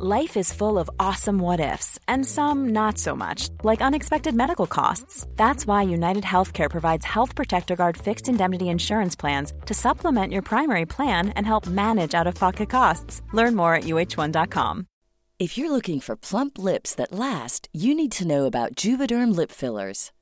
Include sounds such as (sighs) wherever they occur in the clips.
Life is full of awesome what ifs, and some not so much, like unexpected medical costs. That's why United Healthcare provides Health Protector Guard fixed indemnity insurance plans to supplement your primary plan and help manage out of pocket costs. Learn more at uh1.com. If you're looking for plump lips that last, you need to know about Juvederm lip fillers.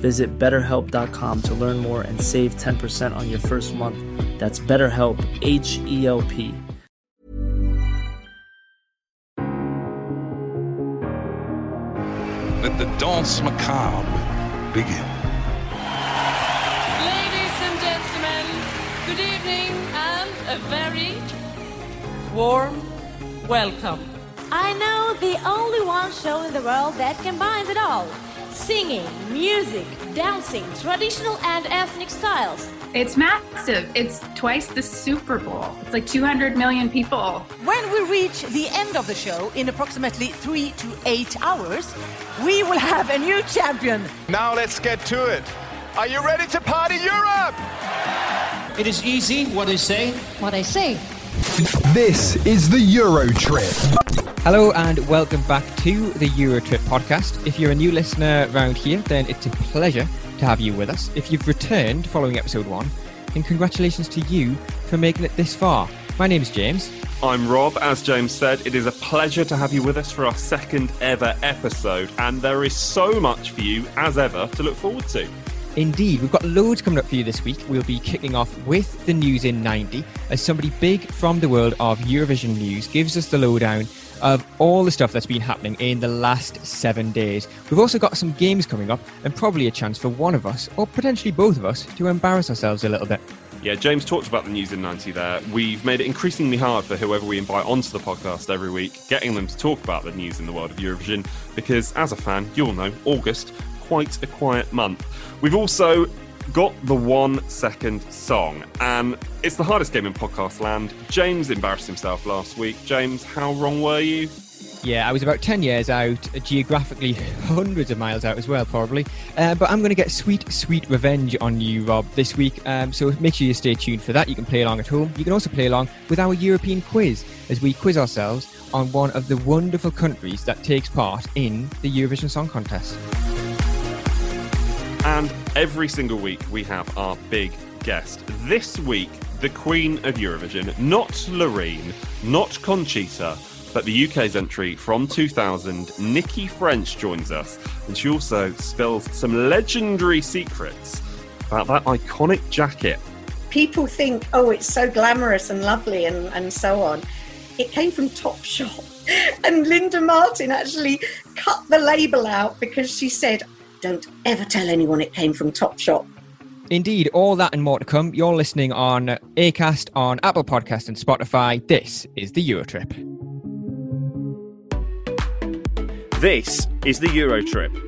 Visit betterhelp.com to learn more and save 10% on your first month. That's BetterHelp, H E L P. Let the danse macabre begin. Ladies and gentlemen, good evening and a very warm welcome. I know the only one show in the world that combines it all singing, music, dancing, traditional and ethnic styles. It's massive. It's twice the Super Bowl. It's like 200 million people. When we reach the end of the show in approximately three to eight hours, we will have a new champion. Now let's get to it. Are you ready to party Europe? It is easy what I say. What I say. This is the Euro Trip. Hello and welcome back to the Eurotrip podcast. If you're a new listener around here, then it's a pleasure to have you with us. If you've returned following episode one, then congratulations to you for making it this far. My name is James. I'm Rob. As James said, it is a pleasure to have you with us for our second ever episode, and there is so much for you, as ever, to look forward to. Indeed, we've got loads coming up for you this week. We'll be kicking off with the news in 90 as somebody big from the world of Eurovision news gives us the lowdown of all the stuff that's been happening in the last seven days. We've also got some games coming up and probably a chance for one of us, or potentially both of us, to embarrass ourselves a little bit. Yeah, James talked about the news in 90 there. We've made it increasingly hard for whoever we invite onto the podcast every week, getting them to talk about the news in the world of Eurovision, because as a fan, you'll know, August, quite a quiet month. We've also got the one second song, and it's the hardest game in podcast land. James embarrassed himself last week. James, how wrong were you? Yeah, I was about 10 years out, geographically (laughs) hundreds of miles out as well, probably. Uh, but I'm going to get sweet, sweet revenge on you, Rob, this week. Um, so make sure you stay tuned for that. You can play along at home. You can also play along with our European quiz as we quiz ourselves on one of the wonderful countries that takes part in the Eurovision Song Contest. And every single week we have our big guest. This week, the Queen of Eurovision, not Loreen, not Conchita, but the UK's entry from 2000, Nicki French joins us, and she also spills some legendary secrets about that iconic jacket. People think, oh, it's so glamorous and lovely and, and so on. It came from Topshop. (laughs) And Linda Martin actually cut the label out because she said, don't ever tell anyone it came from Topshop. Indeed, all that and more to come. You're listening on Acast, on Apple Podcast and Spotify. This is the Eurotrip. This is the Eurotrip.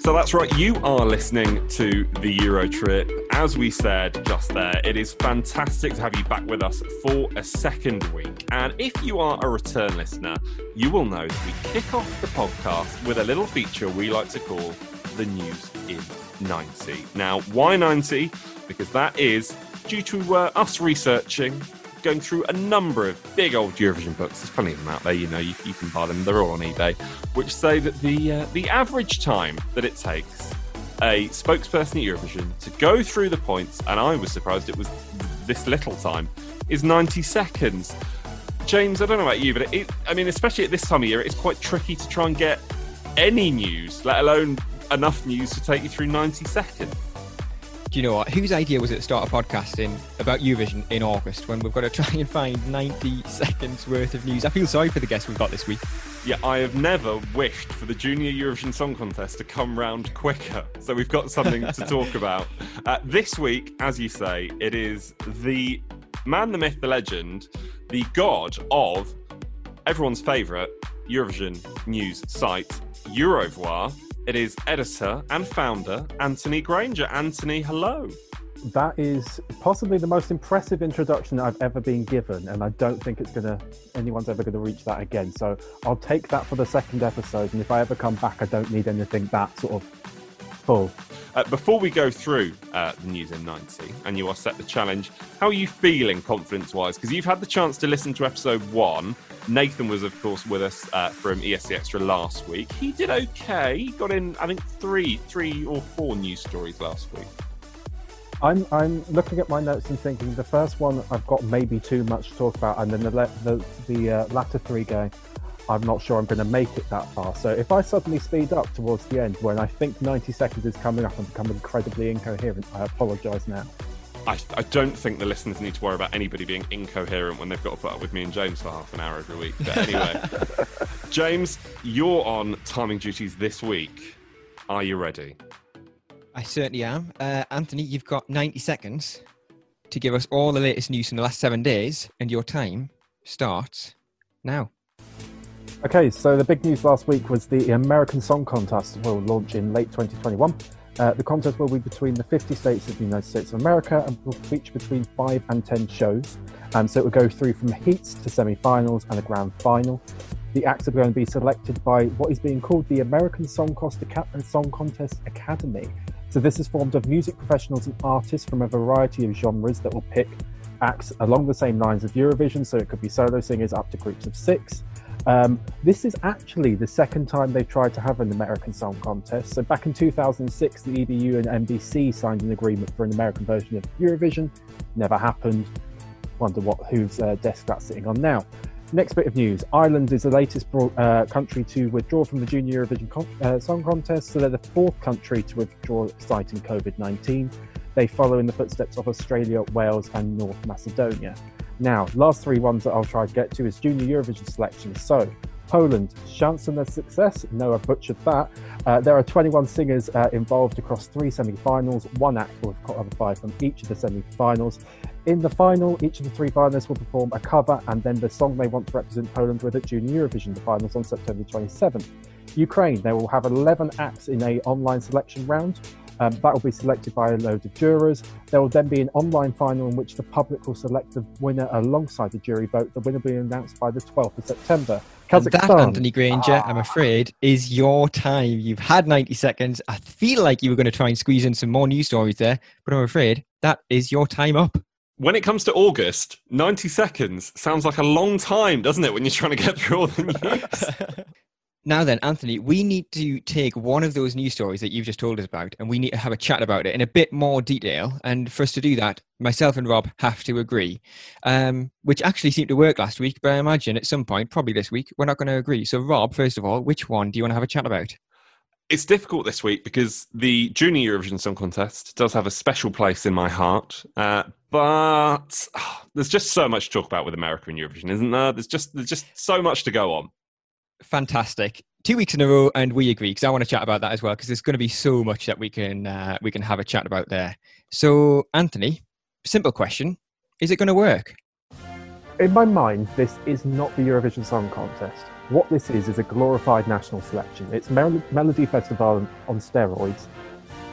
So that's right, you are listening to the Eurotrip. As we said just there, it is fantastic to have you back with us for a second week. And if you are a return listener, you will know that we kick off the podcast with a little feature we like to call the news in 90. Now, why 90? Because that is due to uh, us researching, going through a number of big old Eurovision books. There's plenty of them out there, you know, you, you can buy them, they're all on eBay, which say that the, uh, the average time that it takes a spokesperson at Eurovision to go through the points, and I was surprised it was this little time, is 90 seconds. James, I don't know about you, but it, I mean, especially at this time of year, it's quite tricky to try and get any news, let alone enough news to take you through 90 seconds. Do you know what? Whose idea was it to start a podcasting about Eurovision in August when we've got to (laughs) try and find 90 seconds worth of news? I feel sorry for the guests we've got this week. Yeah, I have never wished for the Junior Eurovision Song Contest to come round quicker. So we've got something to (laughs) talk about. Uh, this week, as you say, it is the man, the myth, the legend, the god of everyone's favourite Eurovision news site, Eurovoix. It is editor and founder Anthony Granger. Anthony, hello. That is possibly the most impressive introduction I've ever been given, and I don't think it's gonna anyone's ever gonna reach that again. So I'll take that for the second episode, and if I ever come back, I don't need anything that sort of full. Uh, before we go through uh, the news in 90 and you are set the challenge, how are you feeling confidence wise? Because you've had the chance to listen to episode one. Nathan was, of course, with us uh, from ESC Extra last week. He did okay. He got in, I think, three, three or four news stories last week. I'm I'm looking at my notes and thinking the first one I've got maybe too much to talk about, and then the the, the uh, latter three going. I'm not sure I'm going to make it that far. So if I suddenly speed up towards the end, when I think 90 seconds is coming up and become incredibly incoherent, I apologise now. I, I, don't think the listeners need to worry about anybody being incoherent when they've got to put up with me and James for half an hour every week. But anyway, (laughs) James, you're on timing duties this week. Are you ready? I certainly am. Uh, Anthony, you've got 90 seconds to give us all the latest news in the last seven days, and your time starts now. Okay, so the big news last week was the American Song Contest will launch in late 2021. Uh, the contest will be between the 50 states of the United States of America and will feature between 5 and 10 shows. Um, so it will go through from heats to semi finals and a grand final. The acts are going to be selected by what is being called the American Song, Cost Song Contest Academy. So this is formed of music professionals and artists from a variety of genres that will pick acts along the same lines of Eurovision. So it could be solo singers up to groups of six. Um, this is actually the second time they've tried to have an American Song Contest. So back in 2006, the EBU and NBC signed an agreement for an American version of Eurovision. Never happened. Wonder what whose uh, desk that's sitting on now. Next bit of news: Ireland is the latest uh, country to withdraw from the Junior Eurovision con- uh, Song Contest. So they're the fourth country to withdraw, citing COVID-19. They follow in the footsteps of Australia, Wales, and North Macedonia. Now, last three ones that I'll try to get to is Junior Eurovision selection. So, Poland, chance of their success? No, I butchered that. Uh, there are 21 singers uh, involved across three semi finals. One act will qualify from each of the semi finals. In the final, each of the three finalists will perform a cover and then the song they want to represent Poland with at Junior Eurovision, the finals on September 27th. Ukraine, they will have 11 acts in a online selection round. Um, that will be selected by a load of jurors. There will then be an online final in which the public will select the winner alongside the jury vote. The winner will be announced by the 12th of September. Kazakhstan. That, Anthony Granger, I'm afraid, is your time. You've had 90 seconds. I feel like you were going to try and squeeze in some more news stories there, but I'm afraid that is your time up. When it comes to August, 90 seconds sounds like a long time, doesn't it, when you're trying to get through all the news? (laughs) Now then, Anthony, we need to take one of those news stories that you've just told us about and we need to have a chat about it in a bit more detail. And for us to do that, myself and Rob have to agree, um, which actually seemed to work last week, but I imagine at some point, probably this week, we're not going to agree. So, Rob, first of all, which one do you want to have a chat about? It's difficult this week because the Junior Eurovision Song Contest does have a special place in my heart, uh, but oh, there's just so much to talk about with American Eurovision, isn't there? There's just there's just so much to go on fantastic. Two weeks in a row and we agree because i want to chat about that as well because there's going to be so much that we can uh, we can have a chat about there. So anthony simple question is it going to work? In my mind this is not the eurovision song contest. What this is is a glorified national selection. It's Mel- melody festival on steroids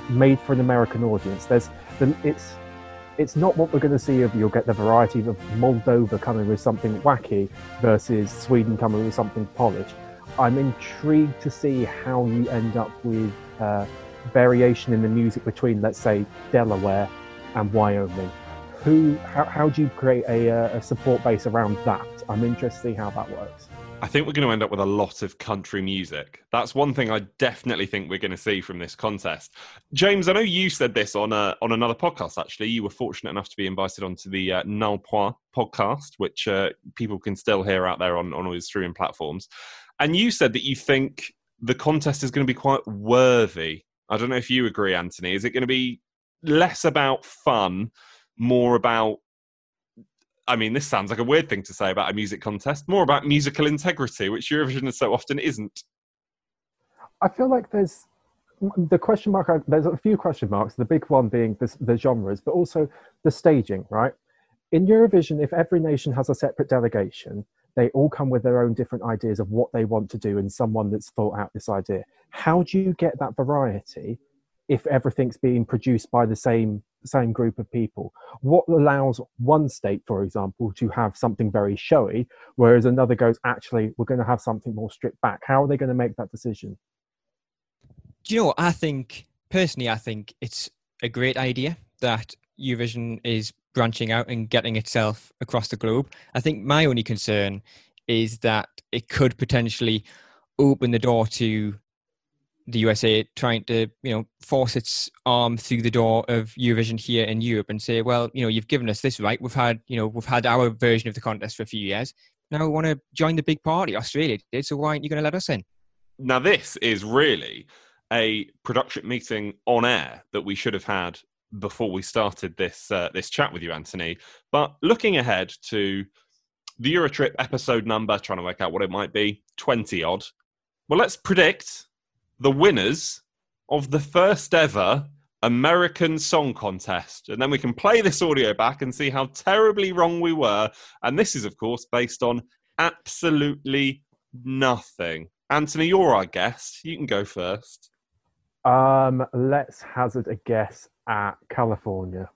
made for an american audience. There's the, it's it's not what we're going to see of you'll get the variety of Moldova coming with something wacky versus Sweden coming with something polished. I'm intrigued to see how you end up with uh, variation in the music between, let's say, Delaware and Wyoming. Who, how, how do you create a, uh, a support base around that? I'm interested to see how that works. I think we're going to end up with a lot of country music. That's one thing I definitely think we're going to see from this contest. James, I know you said this on a, on another podcast. Actually, you were fortunate enough to be invited onto the uh, Null Point podcast, which uh, people can still hear out there on on all the streaming platforms. And you said that you think the contest is going to be quite worthy. I don't know if you agree, Anthony. Is it going to be less about fun, more about I mean, this sounds like a weird thing to say about a music contest, more about musical integrity, which Eurovision so often isn't. I feel like there's the question mark, uh, there's a few question marks, the big one being the, the genres, but also the staging, right? In Eurovision, if every nation has a separate delegation, they all come with their own different ideas of what they want to do and someone that's thought out this idea. How do you get that variety if everything's being produced by the same same group of people. What allows one state, for example, to have something very showy, whereas another goes, actually, we're going to have something more stripped back? How are they going to make that decision? Do you know what? I think, personally, I think it's a great idea that Eurovision is branching out and getting itself across the globe. I think my only concern is that it could potentially open the door to the USA trying to, you know, force its arm through the door of Eurovision here in Europe and say, well, you know, you've given us this right. We've had, you know, we've had our version of the contest for a few years. Now we want to join the big party. Australia did, so why aren't you going to let us in? Now this is really a production meeting on air that we should have had before we started this uh, this chat with you, Anthony. But looking ahead to the Eurotrip episode number, trying to work out what it might be, twenty odd. Well, let's predict the winners of the first ever American Song Contest. And then we can play this audio back and see how terribly wrong we were. And this is, of course, based on absolutely nothing. Anthony, you're our guest. You can go first. Um, let's hazard a guess at California.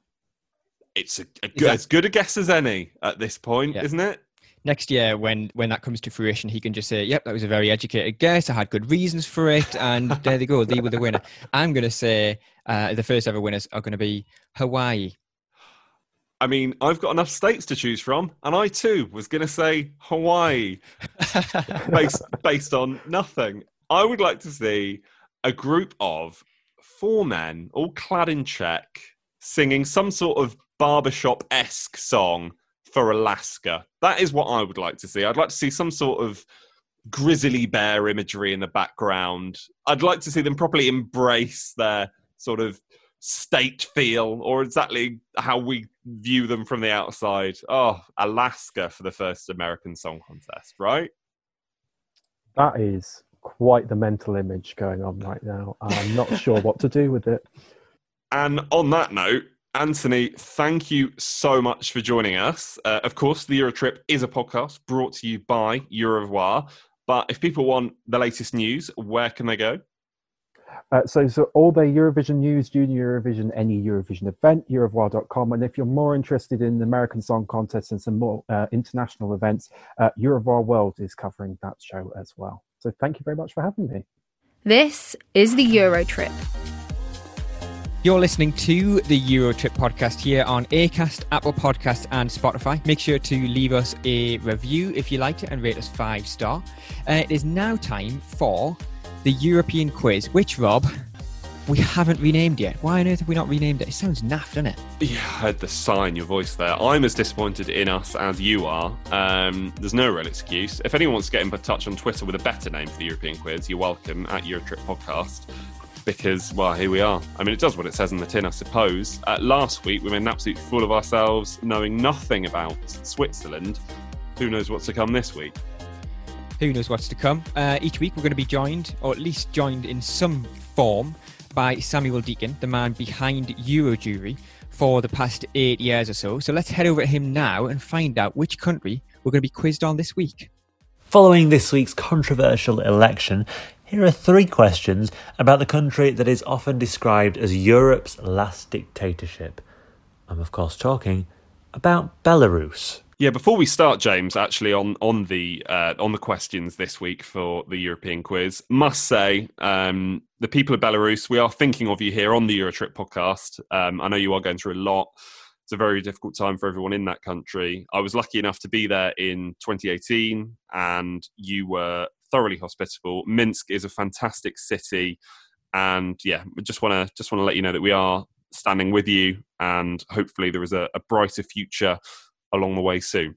It's a, a good, that... as good a guess as any at this point, yeah. isn't it? Next year when when that comes to fruition he can just say yep that was a very educated guess. I had good reasons for it and (laughs) there they go they were the winner. I'm going to say uh, the first ever winners are going to be hawaii. I mean, I've got enough states to choose from, and I too was going to say Hawaii, (laughs) based based on nothing. I would like to see a group of four men, all clad in check, singing some sort of barbershop esque song for Alaska. That is what I would like to see. I'd like to see some sort of grizzly bear imagery in the background. I'd like to see them properly embrace their sort of state feel or exactly how we view them from the outside. Oh, Alaska for the first American Song Contest, right? That is quite the mental image going on right now. I'm not sure what to do with it. And on that note, Anthony, thank you so much for joining us. Uh, of course, the Eurotrip is a podcast brought to you by Eurovoix. But if people want the latest news, where can they go? Uh, so, so all the Eurovision news, Junior Eurovision, any Eurovision event, Eurovoix.com. And if you're more interested in the American Song Contest and some more uh, international events, uh, Eurovoix World is covering that show as well. So thank you very much for having me. This is the Eurotrip. You're listening to the Eurotrip podcast here on Acast, Apple Podcasts, and Spotify. Make sure to leave us a review if you liked it and rate us five star. Uh, it is now time for the European quiz, which Rob we haven't renamed yet. Why on earth have we not renamed it? It sounds naff, doesn't it? Yeah, I heard the sigh in your voice there. I'm as disappointed in us as you are. Um, there's no real excuse. If anyone wants to get in touch on Twitter with a better name for the European quiz, you're welcome at Eurotrip Podcast because, well, here we are. I mean, it does what it says on the tin, I suppose. Uh, last week, we made an absolute fool of ourselves, knowing nothing about Switzerland. Who knows what's to come this week? Who knows what's to come? Uh, each week, we're going to be joined, or at least joined in some form, by Samuel Deacon, the man behind Eurojury for the past eight years or so. So let's head over to him now and find out which country we're going to be quizzed on this week. Following this week's controversial election, here are three questions about the country that is often described as Europe's last dictatorship. I'm, of course, talking about Belarus. Yeah, before we start, James, actually on on the uh, on the questions this week for the European quiz, must say um, the people of Belarus, we are thinking of you here on the Eurotrip podcast. Um, I know you are going through a lot. It's a very difficult time for everyone in that country. I was lucky enough to be there in 2018, and you were thoroughly hospitable. Minsk is a fantastic city, and yeah, just want to just want to let you know that we are standing with you, and hopefully there is a, a brighter future along the way soon.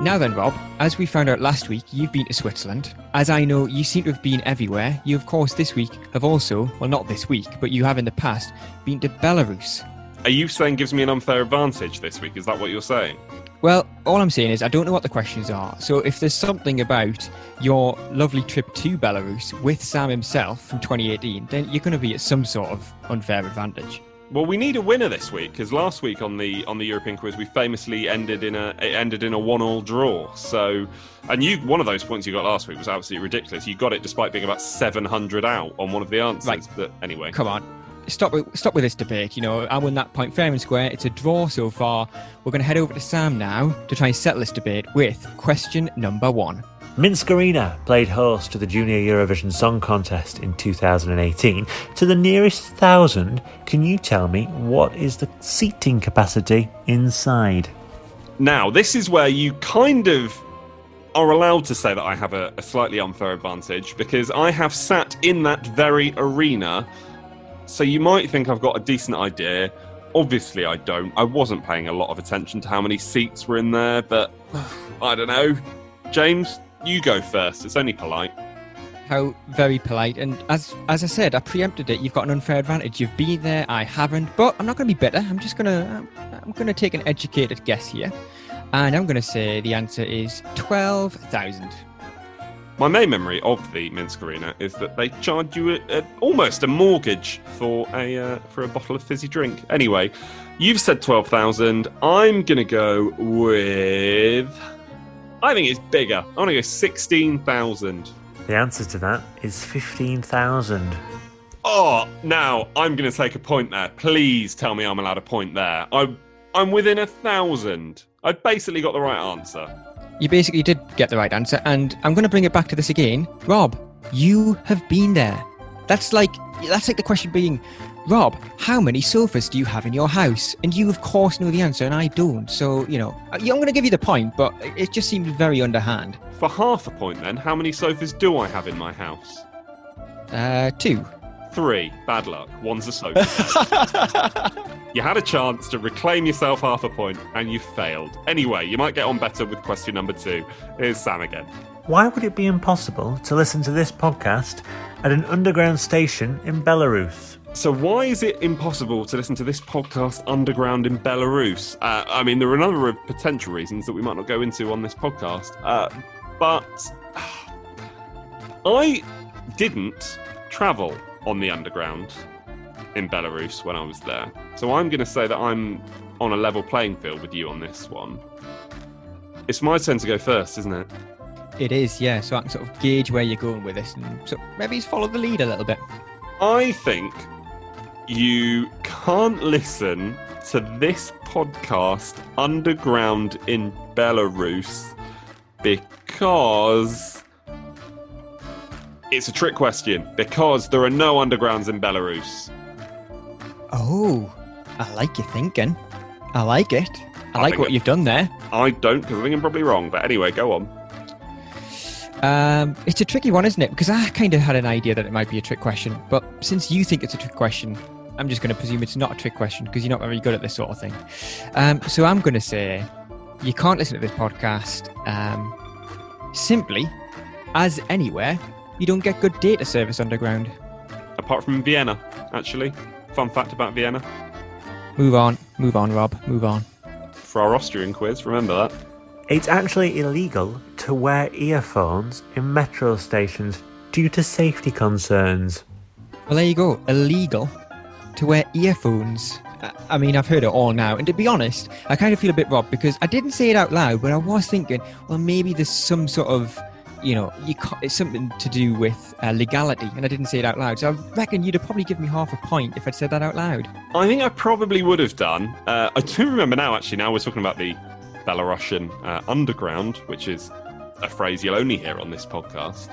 Now then, Rob, as we found out last week, you've been to Switzerland. As I know, you seem to have been everywhere. You, of course, this week have also, well, not this week, but you have in the past, been to Belarus. Are you saying gives me an unfair advantage this week? Is that what you're saying? Well, all I'm saying is I don't know what the questions are. So if there's something about your lovely trip to Belarus with Sam himself from 2018, then you're going to be at some sort of unfair advantage. Well, we need a winner this week because last week on the on the European quiz we famously ended in a it ended in a one all draw. So, and you one of those points you got last week was absolutely ridiculous. You got it despite being about seven hundred out on one of the answers. Right. But anyway, Come on. Stop with, stop with this debate. You know, I won that point fair and square. It's a draw so far. We're going to head over to Sam now to try and settle this debate with question number one. Minsk Arena played host to the Junior Eurovision Song Contest in 2018. To the nearest thousand, can you tell me what is the seating capacity inside? Now, this is where you kind of are allowed to say that I have a, a slightly unfair advantage because I have sat in that very arena. So you might think I've got a decent idea. Obviously, I don't. I wasn't paying a lot of attention to how many seats were in there, but (sighs) I don't know. James, you go first. It's only polite. How very polite. And as as I said, I preempted it. You've got an unfair advantage. You've been there. I haven't. But I'm not going to be bitter. I'm just going to I'm, going to take an educated guess here, and I'm going to say the answer is twelve thousand. My main memory of the Minsk Arena is that they charge you a, a, almost a mortgage for a uh, for a bottle of fizzy drink. Anyway, you've said twelve thousand. I'm gonna go with. I think it's bigger. I want to go sixteen thousand. The answer to that is 15,000. Oh, now I'm going to take a point there. Please tell me I'm allowed a point there. I'm I'm within a thousand. I've basically got the right answer. You basically did get the right answer, and I'm going to bring it back to this again. Rob, you have been there. That's like that's like the question being, Rob, how many sofas do you have in your house? And you, of course, know the answer, and I don't. So you know, I'm going to give you the point, but it just seems very underhand. For half a point, then, how many sofas do I have in my house? Uh, two. Three. Bad luck. One's a sofa. (laughs) you had a chance to reclaim yourself half a point, and you failed. Anyway, you might get on better with question number two. Here's Sam again. Why would it be impossible to listen to this podcast at an underground station in Belarus? So, why is it impossible to listen to this podcast underground in Belarus? Uh, I mean, there are a number of potential reasons that we might not go into on this podcast, uh, but (sighs) I didn't travel on the underground in Belarus when I was there. So, I'm going to say that I'm on a level playing field with you on this one. It's my turn to go first, isn't it? It is, yeah. So I can sort of gauge where you're going with this, and so maybe just follow the lead a little bit. I think you can't listen to this podcast underground in Belarus because it's a trick question. Because there are no undergrounds in Belarus. Oh, I like your thinking. I like it. I, I like what it- you've done there. I don't because I think I'm probably wrong. But anyway, go on. Um, it's a tricky one, isn't it? Because I kind of had an idea that it might be a trick question, but since you think it's a trick question, I'm just going to presume it's not a trick question because you're not very good at this sort of thing. Um, so I'm going to say you can't listen to this podcast um, simply as anywhere you don't get good data service underground. Apart from Vienna, actually. Fun fact about Vienna Move on, move on, Rob, move on. for our Austrian quiz. Remember that. It's actually illegal to wear earphones in metro stations due to safety concerns. Well, there you go. Illegal to wear earphones. I- I mean, I've heard it all now. And to be honest, I kind of feel a bit robbed because I didn't say it out loud, but I was thinking, well, maybe there's some sort of, you know, you it's something to do with uh, legality. And I didn't say it out loud. So I reckon you'd have probably given me half a point if I'd said that out loud. I think I probably would have done. Uh, I do remember now, actually, now we're talking about the Belarusian uh, underground, which is a phrase you'll only hear on this podcast.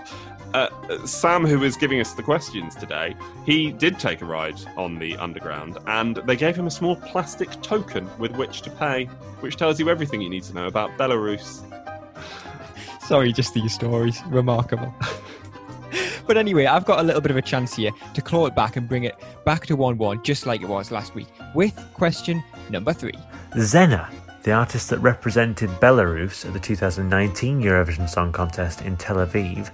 uh, Sam, who is giving us the questions today, he did take a ride on the underground, and they gave him a small plastic token with which to pay, which tells you everything you need to know about Belarus. Sorry, just these stories. Remarkable. (laughs) but anyway, I've got a little bit of a chance here to claw it back and bring it back to 1 1, just like it was last week, with question number three. Zena, the artist that represented Belarus at the 2019 Eurovision Song Contest in Tel Aviv,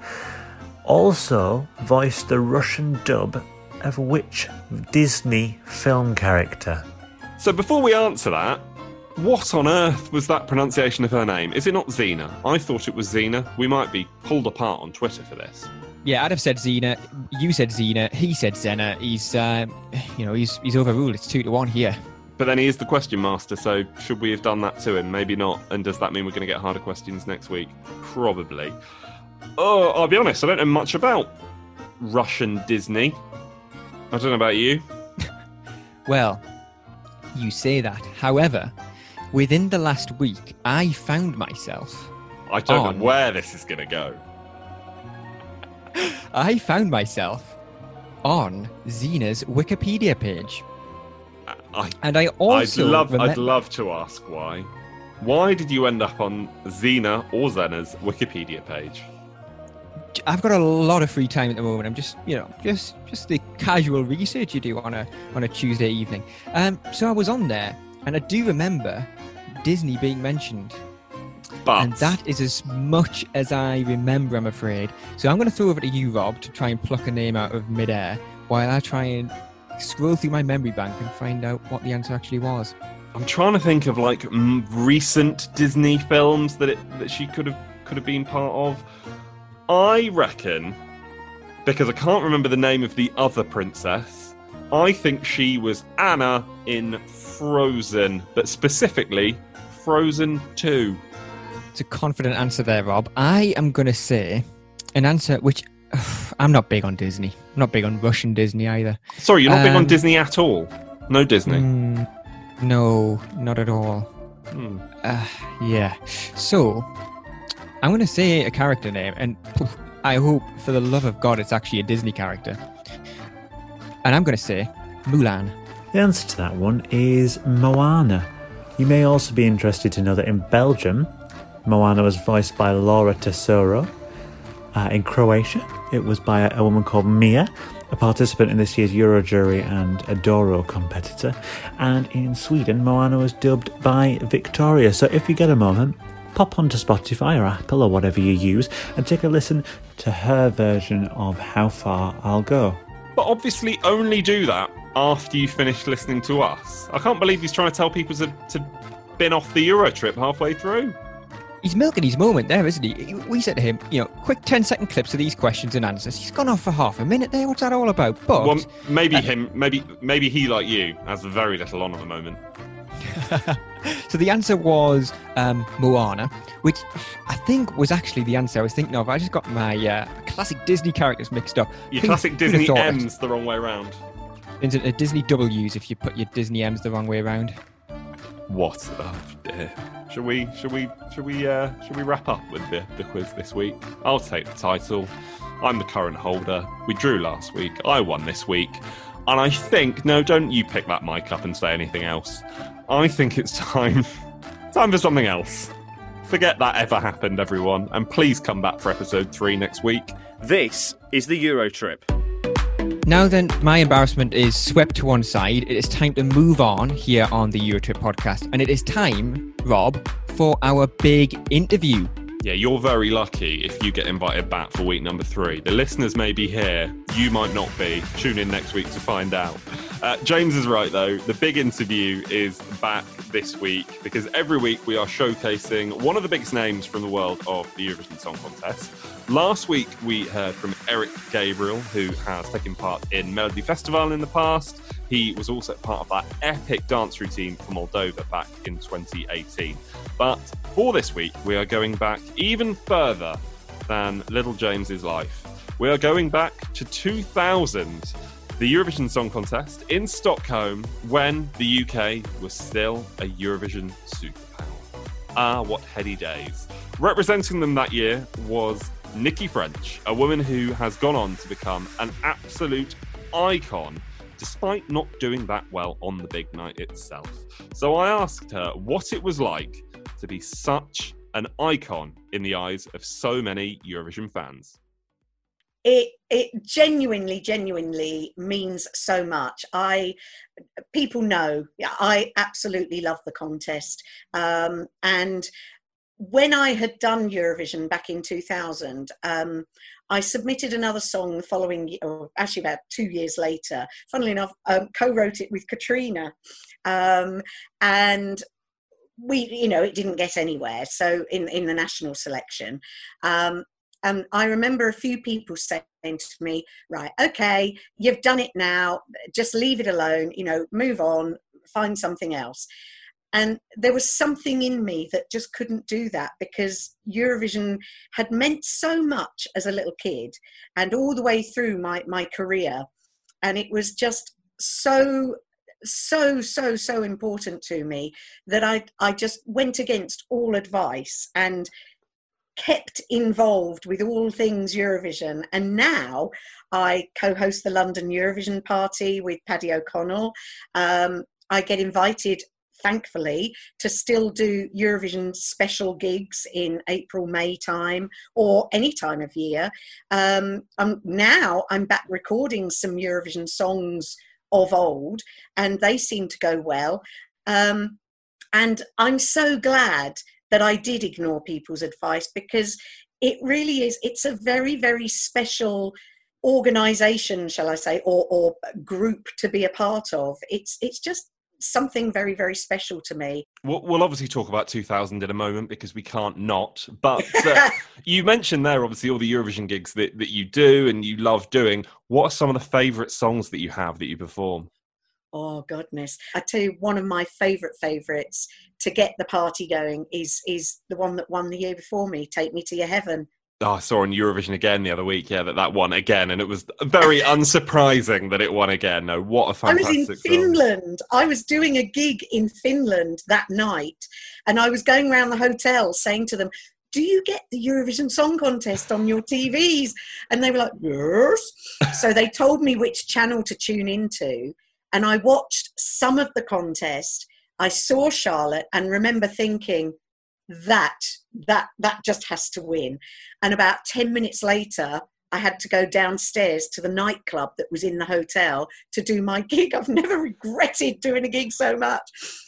also voiced the Russian dub of which Disney film character? So before we answer that, what on earth was that pronunciation of her name? Is it not Xena? I thought it was Xena. We might be pulled apart on Twitter for this. Yeah, I'd have said Xena. You said Xena. He said Zena. He's, uh, you know, he's he's overruled. It's two to one here. But then he is the question master, so should we have done that to him? Maybe not. And does that mean we're going to get harder questions next week? Probably. Oh, I'll be honest, I don't know much about Russian Disney. I don't know about you. (laughs) Well, you say that. However, within the last week, I found myself. I don't on- know where this is going to go. (laughs) I found myself on Xena's Wikipedia page. I, And I also I'd love, remem- I'd love to ask why. Why did you end up on Xena or Zena's Wikipedia page? I've got a lot of free time at the moment. I'm just, you know, just just the casual research you do on a on a Tuesday evening. Um, so I was on there, and I do remember Disney being mentioned, But and that is as much as I remember. I'm afraid. So I'm going to throw over to you, Rob, to try and pluck a name out of midair, while I try and scroll through my memory bank and find out what the answer actually was. I'm trying to think of like m- recent Disney films that it, that she could have could have been part of. I reckon because I can't remember the name of the other princess. I think she was Anna in Frozen, but specifically Frozen 2. It's a confident answer there, Rob. I am going to say an answer which (sighs) I'm not big on Disney. I'm not big on Russian Disney either. Sorry, you're not big on Um, Disney at all. No Disney. Mm, no, not at all. Hmm. Uh, yeah. So, I'm going to say a character name, and poof, I hope, for the love of God, it's actually a Disney character. And I'm going to say Mulan. The answer to that one is Moana. You may also be interested to know that in Belgium, Moana was voiced by Laura Tesoro. Uh, in Croatia, it was by a, a woman called Mia, a participant in this year's Eurojury and a Dora competitor. And in Sweden, Moana was dubbed by Wiktoria. So if you get a moment, pop onto Spotify or Apple or whatever you use and take a listen to her version of How Far I'll Go. But obviously, only do that after you finish listening to us. I can't believe he's trying to tell people to, to bin off the Euro trip halfway through. He's milking his moment there, isn't he? We said to him, you know, quick 10 second clips of these questions and answers. He's gone off for half a minute there. What's that all about? But Well, maybe him, maybe maybe he like you has very little on at the moment. (laughs) So the answer was um, Moana, which I think was actually the answer I was thinking of. I just got my uh, classic Disney characters mixed up. Your classic Disney thought it? The wrong way around. Is it a Disney W's if you put your Disney M's the wrong way around? What? Oh dear. Should we? Should we? Should we? Uh, should we wrap up with the, the quiz this week? I'll take the title. I'm the current holder. We drew last week. I won this week, and I think no, don't you pick that mic up and say anything else. I think it's (laughs) time. time for something else. Forget that ever happened, everyone, and please come back for episode three next week. This is the Euro trip. Now then, my embarrassment is swept to one side. It is time to move on here on the Eurotrip podcast. And it is time, Rob, for our big interview. Yeah, you're very lucky if you get invited back for week number three. The listeners may be here, you might not be. Tune in next week to find out. Uh, James is right, though. The big interview is back this week because every week we are showcasing one of the biggest names from the world of the Eurovision Song Contest. Last week we heard from Eric Gabriel, who has taken part in Melody Festival in the past. He was also part of that epic dance routine for Moldova back in 2018. But for this week, we are going back even further than Little James's life. We are going back to 2000, the Eurovision Song Contest in Stockholm, when the UK was still a Eurovision superpower. Ah, what heady days. Representing them that year was Nicki French, a woman who has gone on to become an absolute icon despite not doing that well on the big night itself. So I asked her what it was like to be such an icon in the eyes of so many Eurovision fans. It it genuinely, genuinely means so much. I people know I absolutely love the contest, um, and when I had done Eurovision back in 2000, um, I submitted another song the following, or actually about two years later. Funnily enough, um, co-wrote it with Katrina, um, and we, you know, it didn't get anywhere. So in in the national selection, um, and I remember a few people saying to me, "Right, okay, you've done it now. Just leave it alone. You know, move on, find something else." And there was something in me that just couldn't do that because Eurovision had meant so much as a little kid and all the way through my, my career. And it was just so, so, so, so important to me that I, I just went against all advice and kept involved with all things Eurovision. And now I co host the London Eurovision Party with Paddy O'Connell. Um, I get invited thankfully, to still do Eurovision special gigs in April, May time, or any time of year. Um, I'm, now I'm back recording some Eurovision songs of old, and they seem to go well. Um, and I'm so glad that I did ignore people's advice because it really is, it's a very, very special organization shall i say or, or group to be a part of it's it's just something very, very special to me. We'll, we'll, obviously talk about 2000 in a moment because we can't not. But uh, (laughs) you mentioned there, obviously, all the Eurovision gigs that, that you do and you love doing. What are some of the favourite songs that you have that you perform? Oh goodness! I tell you, one of my favourite favourites to get the party going is is the one that won the year before me. Take me to your heaven oh, I saw on Eurovision again the other week, yeah, that that won again, and it was very (laughs) unsurprising that it won again. No, what a fantastic! I was in Finland. I was doing a gig in Finland that night, and I was going around the hotel saying to them, "Do you get the Eurovision Song Contest on your TVs?" And they were like, "Yes." (laughs) so they told me which channel to tune into, and I watched some of the contest. I saw Charlotte and remember thinking, that that that just has to win and about 10 minutes later I had to go downstairs to the nightclub that was in the hotel to do my (laughs) gig. I've never regretted doing a gig so much.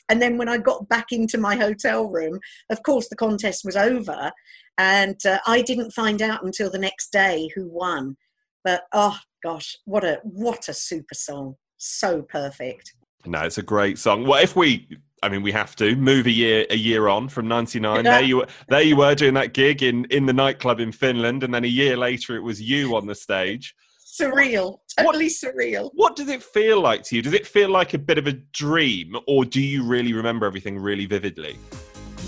And then when I got back into my hotel room, of course, the contest was over. And uh, I didn't find out until the next day who won. But oh gosh, what a what a super song. So perfect. No, it's a great song. Well, if we I mean, we have to move a year a year on from '99. There you were, there you were doing that gig in in the nightclub in Finland, and then a year later, it was you on the stage. Surreal, totally what, surreal. What does it feel like to you? Does it feel like a bit of a dream, or do you really remember everything really vividly?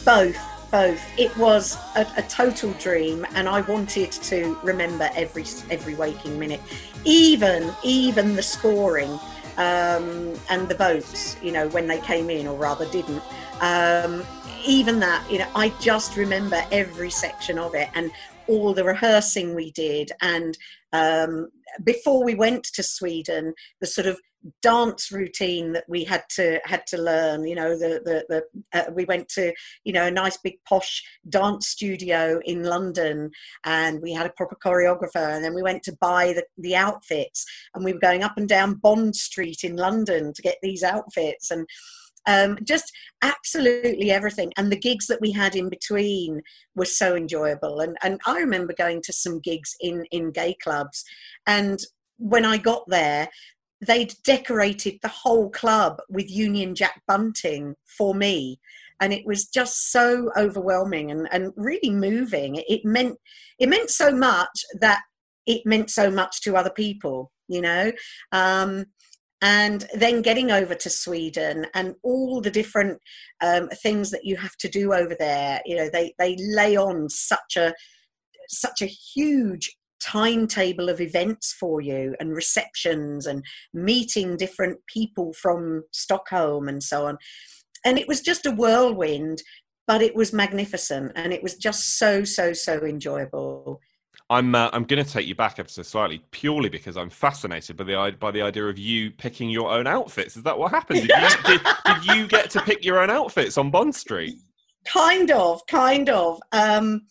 Both, both. It was a, a total dream, and I wanted to remember every every waking minute, even even the scoring um, and the votes, you know, when they came in, or rather didn't. Um, even that, you know, I just remember every section of it and all the rehearsing we did. And um, before we went to Sweden, the sort of dance routine that we had to had to learn you know the the, the uh, we went to you know a nice big posh dance studio in london and we had a proper choreographer and then we went to buy the, the outfits and we were going up and down bond street in london to get these outfits and um, just absolutely everything. And the gigs that we had in between were so enjoyable. And, and I remember going to some gigs in, in gay clubs. And when I got there, they'd decorated the whole club with Union Jack bunting for me. And it was just so overwhelming and, and really moving. It meant it meant so much that it meant so much to other people, you know. Um, and then getting over to Sweden and all the different um, things that you have to do over there. You know, they they lay on such a such a huge timetable of events for you and receptions and meeting different people from Stockholm and so on. And it was just a whirlwind, but it was magnificent and it was just so, so, so enjoyable. I'm uh, I'm going to take you back ever so slightly, purely because I'm fascinated by the by the idea of you picking your own outfits. Is that what happened? Did you, (laughs) did, did you get to pick your own outfits on Bond Street? Kind of, kind of. Um,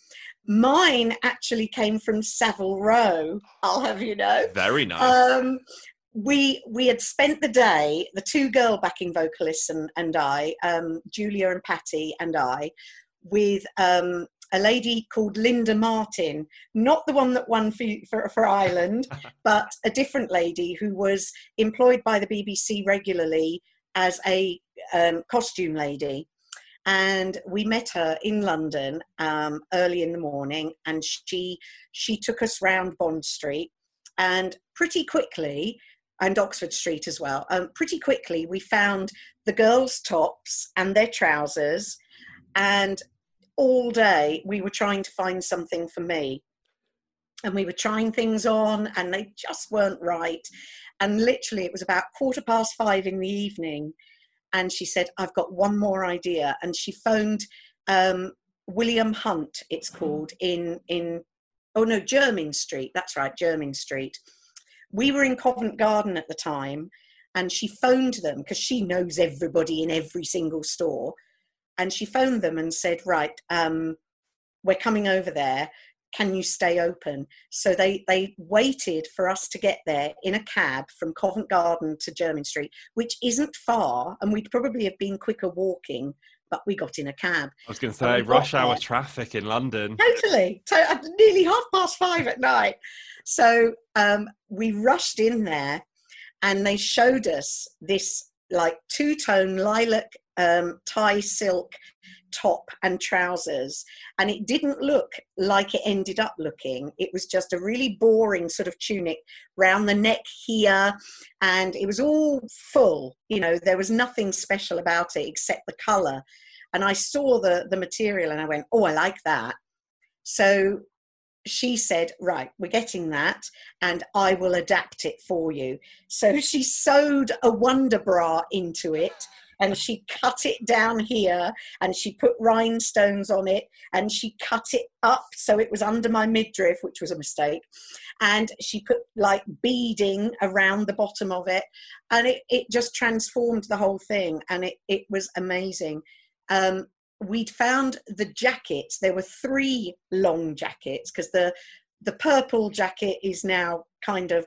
mine actually came from Savile Row. I'll have you know. Very nice. Um, we we had spent the day, the two girl backing vocalists and, and I, um, Julia and Patty and I, with um, a lady called Linda Martin, not the one that won for, for, for Ireland, (laughs) but a different lady who was employed by the BBC regularly as a um, costume lady. And we met her in London um, early in the morning, and she she took us round Bond Street, and pretty quickly, and Oxford Street as well. Um, pretty quickly, we found the girls' tops and their trousers, and all day we were trying to find something for me. And we were trying things on and they just weren't right. And literally it was about quarter past five in the evening and she said i've got one more idea. And she phoned um, william hunt it's called in in oh no jermyn street that's right jermyn street. We were in covent garden at the time and she phoned them because she knows everybody in every single store. And she phoned them and said, "Right, um, we're coming over there. Can you stay open?" So they they waited for us to get there in a cab from Covent Garden to Jermyn Street, which isn't far, and we'd probably have been quicker walking. But we got in a cab. I was going to say rush hour traffic in London. Totally, to, nearly half past five at night. So um, we rushed in there, and they showed us this like two tone lilac um, tie silk top and trousers and it didn't look like it ended up looking. It was just a really boring sort of tunic round the neck here and it was all full you know there was nothing special about it except the color and i saw the the material and i went oh i like that. So she said, Right, we're getting that, and I will adapt it for you. So she sewed a wonder bra into it and she cut it down here and she put rhinestones on it and she cut it up so it was under my midriff which was a mistake and she put like beading around the bottom of it and it, it just transformed the whole thing and it, it was amazing. Um, we'd found the jackets. There were three long jackets because the the purple jacket is now kind of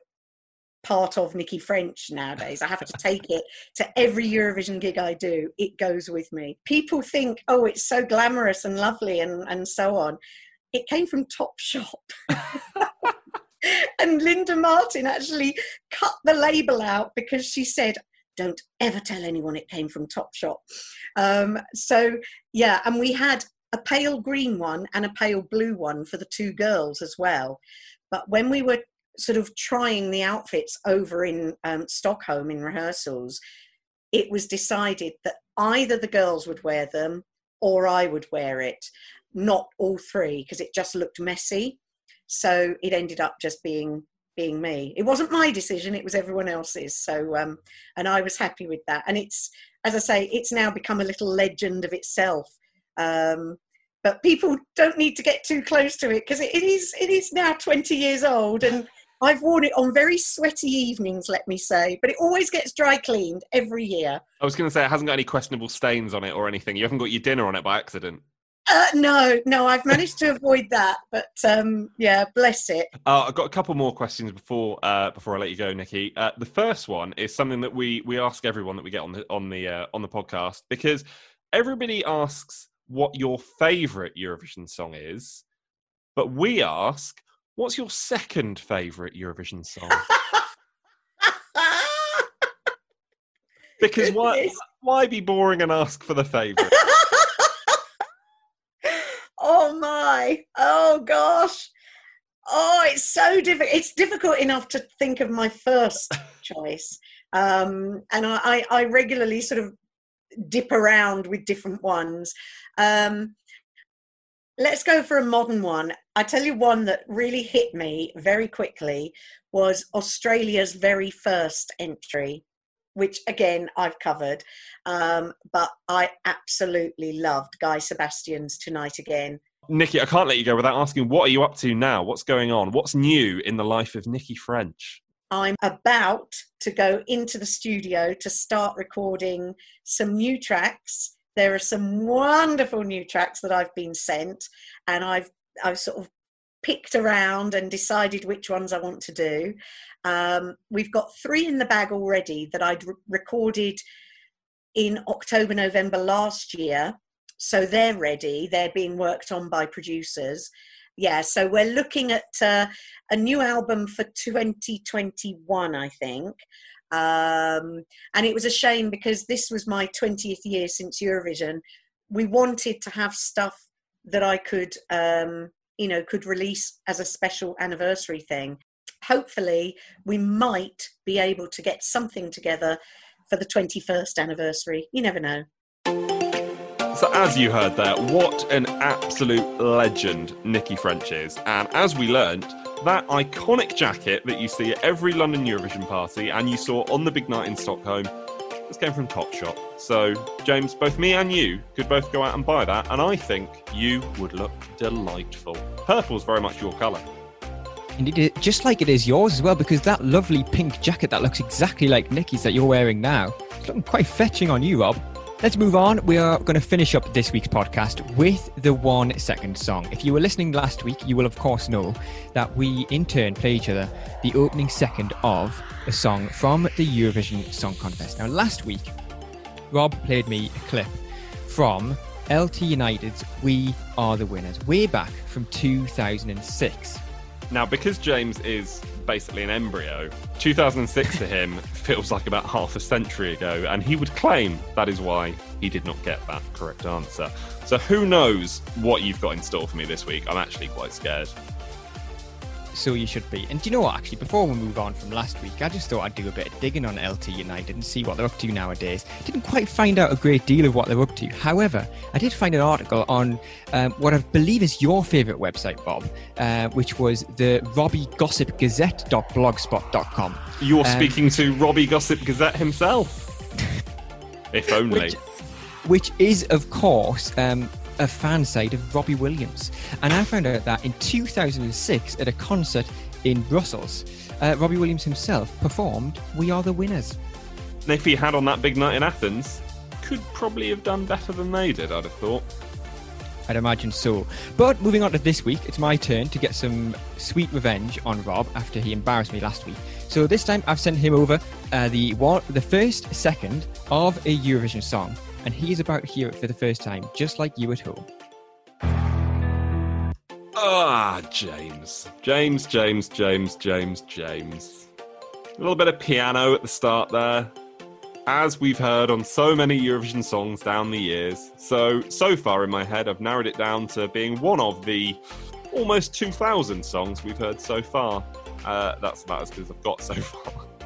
part of Nicki French nowadays. I have to take it to every Eurovision gig I do. It goes with me. People think, oh, it's so glamorous and lovely and, and so on. It came from Topshop. (laughs) and Linda Martin actually cut the label out because she said, don't ever tell anyone it came from Topshop. Um, so, yeah, and we had a pale green one and a pale blue one for the two girls as well. But when we were sort of trying the outfits over in um, Stockholm in rehearsals, it was decided that either the girls would wear them or I would wear it, not all three, because it just looked messy. So it ended up just being being me. It wasn't my decision; it was everyone else's. So, um, and I was happy with that. And it's, as I say, it's now become a little legend of itself. Um, but people don't need to get too close to it because it, it is it is now 20 years old and I've worn it on very sweaty evenings, let me say, but it always gets dry cleaned every year. I was going to say it hasn't got any questionable stains on it or anything. You haven't got your dinner on it by accident. Uh, no, no, I've managed to avoid that, but um, yeah, bless it. Uh, I've got a couple more questions before uh, before I let you go, Nicki. Uh, the first one is something that we we ask everyone that we get on the on the uh, on the podcast because everybody asks what your favourite Eurovision song is, but we ask What's your second favourite Eurovision song? (laughs) because why why be boring and ask for the favourite? (laughs) oh my! Oh gosh! Oh, it's so difficult. It's difficult enough to think of my first (laughs) choice, um, and I, I, regularly sort of dip around with different ones. Um, let's go for a modern one. I tell you one that really hit me very quickly was Australia's very first entry, which again I've covered, um, but I absolutely loved Guy Sebastian's Tonight Again. Nicki, I can't let you go without asking what are you up to now? What's going on? What's new in the life of Nicki French? I'm about to go into the studio to start recording some new tracks. There are some wonderful new tracks that I've been sent, and I've I've sort of picked around and decided which ones I want to do. Um, we've got three in the bag already that I'd re- recorded in October, November last year. So they're ready. They're being worked on by producers. Yeah, so we're looking at uh, a new album for 2021, I think. Um, and it was a shame because this was my 20th year since Eurovision. We wanted to have stuff that I could, um, you know, could release as a special anniversary thing. Hopefully, we might be able to get something together for the 21st anniversary. You never know. So, as you heard there, what an absolute legend Nicki French is. And as we learned, that iconic jacket that you see at every London Eurovision party and you saw on the big night in Stockholm, this came from Topshop. So, James, both me and you could both go out and buy that, and I think you would look delightful. Purple's very much your colour. Indeed, just like it is yours as well, because that lovely pink jacket that looks exactly like Nicki's that you're wearing now, it's looking quite fetching on you, Rob. Let's move on. We are going to finish up this week's podcast with the one second song. If you were listening last week, you will of course know that we in turn play each other the opening second of a song from the Eurovision Song Contest. Now, last week, Rob played me a clip from LT United's We Are the Winners, way back from 2006. Now, because James is basically an embryo, 2006 to him (laughs) feels like about half a century ago, and he would claim that is why he did not get that correct answer. So, who knows what you've got in store for me this week? I'm actually quite scared so you should be. And do you know what, actually, before we move on from last week, I just thought I'd do a bit of digging on LT United and see what they're up to nowadays. Didn't quite find out a great deal of what they're up to. However, I did find an article on um, what I believe is your favourite website, Bob, uh, which was the Robbie Gossip Gazette.blogspot.com. You're um, speaking to Robbie Gossip Gazette himself. (laughs) if only. Which, which is, of course, um, a fan site of Robbie Williams. And I found out that in 2006 at a concert in Brussels, uh, Robbie Williams himself performed We Are the Winners. And if he had on that big night in Athens, could probably have done better than they did, I'd have thought. I'd imagine so. But moving on to this week, it's my turn to get some sweet revenge on Rob after he embarrassed me last week. So this time I've sent him over uh, the one, the first second of a Eurovision song and he's about to hear it for the first time, just like you at home. Ah, James. James, James, James, James, James. A little bit of piano at the start there. As we've heard on so many Eurovision songs down the years. So, so far in my head, I've narrowed it down to being one of the almost 2,000 songs we've heard so far. Uh, that's about as good as I've got so far. (laughs)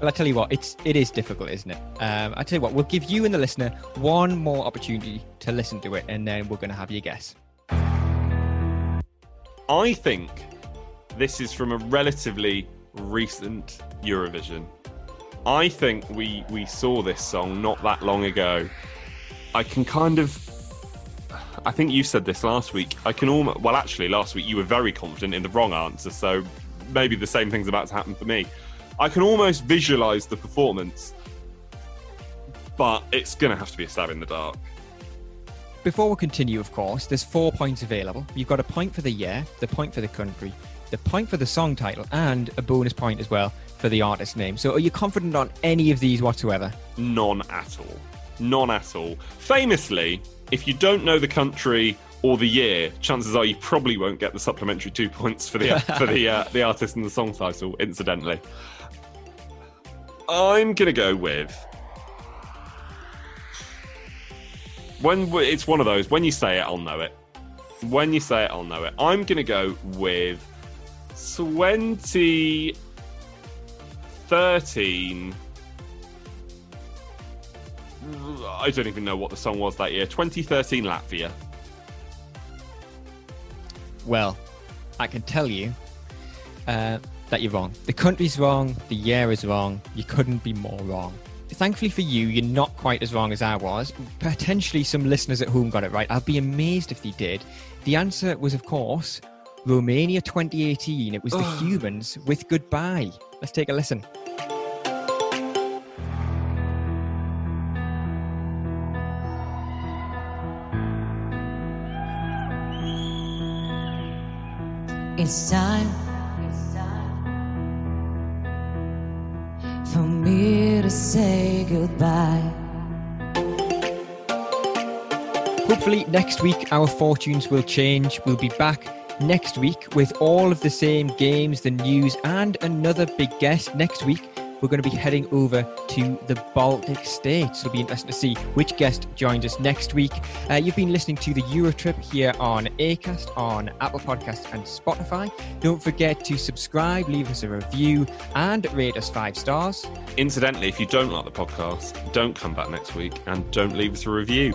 Well, I tell you what, it's it is difficult, isn't it? Um, I tell you what, we'll give you and the listener one more opportunity to listen to it, and then we're going to have your guess. I think this is from a relatively recent Eurovision. I think we we saw this song not that long ago. I can kind of I think you said this last week. I can almost well actually last week you were very confident in the wrong answer, so maybe the same thing's about to happen for me. I can almost visualize the performance, but it's going to have to be a stab in the dark. Before we continue, of course, there's four points available. You've got a point for the year, the point for the country, the point for the song title, and a bonus point as well for the artist name. So, are you confident on any of these whatsoever? None at all. None at all. Famously, if you don't know the country or the year, chances are you probably won't get the supplementary two points for the for the (laughs) uh, the artist and the song title. Incidentally, I'm gonna go with when it's one of those. When you say it, I'll know it. When you say it, I'll know it. I'm gonna go with 2013. I don't even know what the song was that year. 2013 Latvia. Well, I can tell you. Uh, that you're wrong. The country's wrong, the year is wrong, you couldn't be more wrong. thankfully for you, you're not quite as wrong as I was. Potentially some listeners at home got it right. I'd be amazed if they did. The answer was, of course, Romania 2018. It was the humans with goodbye. Let's take a listen. It's time me to say goodbye. Hopefully, next week our fortunes will change. We'll be back next week with all of the same games, the news, and another big guest. Next week, we're going to be heading over to the Baltic states. It'll be interesting to see which guest joins us next week. Uh, you've been listening to the Eurotrip here on Acast, on Apple Podcasts, and Spotify. Don't forget to subscribe, leave us a review, and rate us five stars. Incidentally, if you don't like the podcast, don't come back next week and don't leave us a review.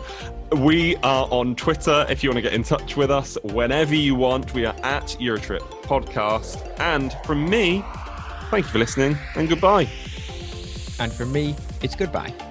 We are on Twitter if you want to get in touch with us whenever you want. We are at Eurotrip Podcast. And from me, thank you for listening and goodbye. And from me, it's goodbye.